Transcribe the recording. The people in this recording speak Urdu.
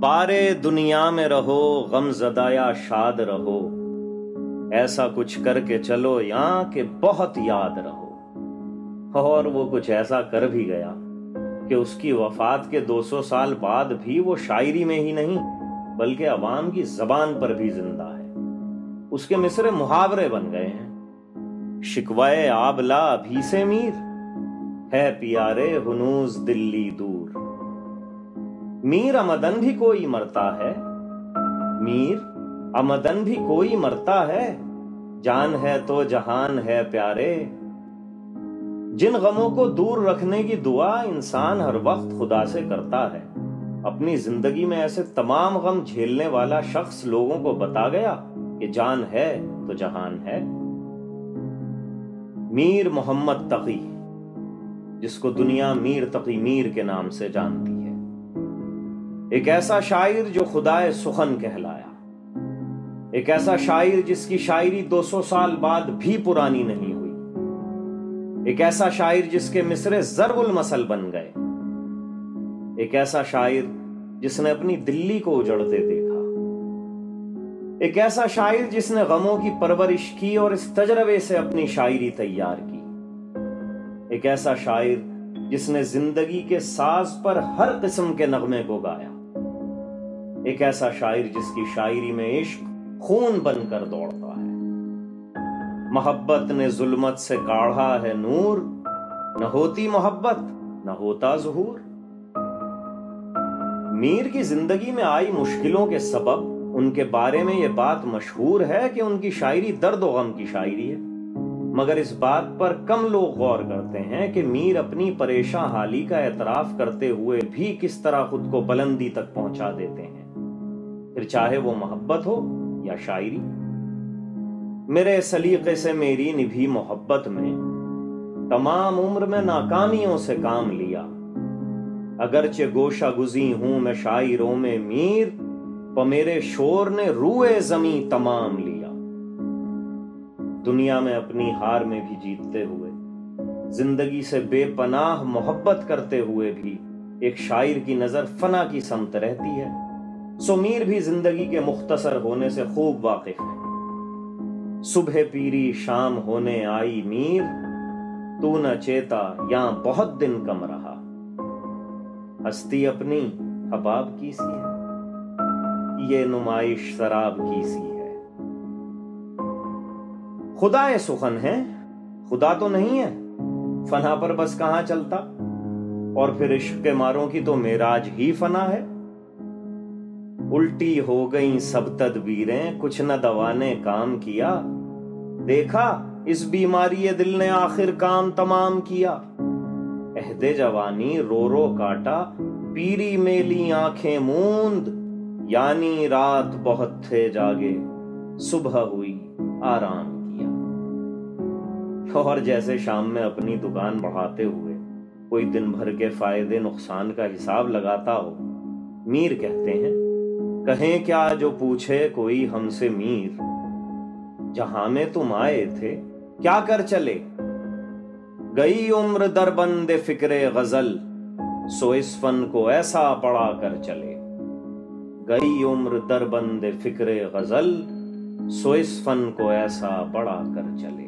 بارے دنیا میں رہو، غم زدایا شاد رہو۔ ایسا کچھ کر کے چلو، یہاں کہ بہت یاد رہو۔ اور وہ کچھ ایسا کر بھی گیا کہ اس کی وفات کے دو سو سال بعد بھی وہ شاعری میں ہی نہیں، بلکہ عوام کی زبان پر بھی زندہ ہے۔ اس کے مصرے محاورے بن گئے ہیں۔ شکوائے آبلا بھی سے میر، ہے پیارے ہنوز دلی دور۔ میر امدن بھی کوئی مرتا ہے؟ میر امدن بھی کوئی مرتا ہے؟ جان ہے تو جہان ہے پیارے۔ جن غموں کو دور رکھنے کی دعا انسان ہر وقت خدا سے کرتا ہے۔ اپنی زندگی میں ایسے تمام غم جھیلنے والا شخص لوگوں کو بتا گیا کہ جان ہے تو جہان ہے۔ میر محمد تقی، جس کو دنیا میر تقی میر کے نام سے جانتی۔ ہے ایک ایسا شاعر جو خدا سخن کہلایا۔ ایک ایسا شاعر جس کی شاعری دو سو سال بعد بھی پرانی نہیں ہوئی۔ ایک ایسا شاعر جس کے مصرے ضرب المسل بن گئے۔ ایک ایسا شاعر جس نے اپنی دلی کو اجڑتے دیکھا۔ ایک ایسا شاعر جس نے غموں کی پرورش کی اور اس تجربے سے اپنی شاعری تیار کی۔ ایک ایسا شاعر جس نے زندگی کے ساز پر ہر قسم کے نغمے کو گایا۔ ایک ایسا شاعر جس کی شاعری میں عشق خون بن کر دوڑتا ہے۔ محبت نے ظلمت سے کاڑھا ہے نور۔ نہ ہوتی محبت، نہ ہوتا ظہور۔ میر کی زندگی میں آئی مشکلوں کے سبب ان کے بارے میں یہ بات مشہور ہے کہ ان کی شاعری درد و غم کی شاعری ہے۔ مگر اس بات پر کم لوگ غور کرتے ہیں کہ میر اپنی پریشان حالی کا اعتراف کرتے ہوئے بھی کس طرح خود کو بلندی تک پہنچا دیتے ہیں۔ پھر چاہے وہ محبت ہو یا شاعری، میرے سلیقے سے میری نبھی محبت میں تمام عمر میں ناکامیوں سے کام لیا۔ اگرچہ گوشہ گزی ہوں میں شاعروں میں میر پا میرے شور نے روئے زمیں تمام لیا۔ دنیا میں اپنی ہار میں بھی جیتتے ہوئے، زندگی سے بے پناہ محبت کرتے ہوئے بھی ایک شاعر کی نظر فنا کی سمت رہتی ہے۔ سمیر بھی زندگی کے مختصر ہونے سے خوب واقف ہے۔ صبح پیری شام ہونے آئی میر، تو نہ چیتا یہاں بہت دن کم رہا۔ ہستی اپنی حباب کی سی ہے، یہ نمائش شراب کی سی ہے۔ خدا سخن ہے، خدا تو نہیں ہے، فنا پر بس کہاں چلتا؟ اور پھر عشق کے ماروں کی تو میراج ہی فنا ہے۔ الٹی ہو گئی سب تدبیریں کچھ نہ دوا نے کام کیا دیکھا اس بیماری دل نے آخر کام تمام کیا عہد جوانی رو رو کاٹا پیری میلی آنکھیں موند یعنی رات بہت تھے جاگے صبح ہوئی آرام کیا اور جیسے شام میں اپنی دکان بڑھاتے ہوئے کوئی دن بھر کے فائدے نقصان کا حساب لگاتا ہو میر کہتے ہیں کہیں کیا جو پوچھے کوئی ہم سے میر؟ جہاں میں تم آئے تھے، کیا کر چلے؟ گئی عمر در بند فکر غزل، سو اس فن کو ایسا پڑا کر چلے۔ گئی عمر در بند فکر غزل، سو اس فن کو ایسا بڑا کر چلے۔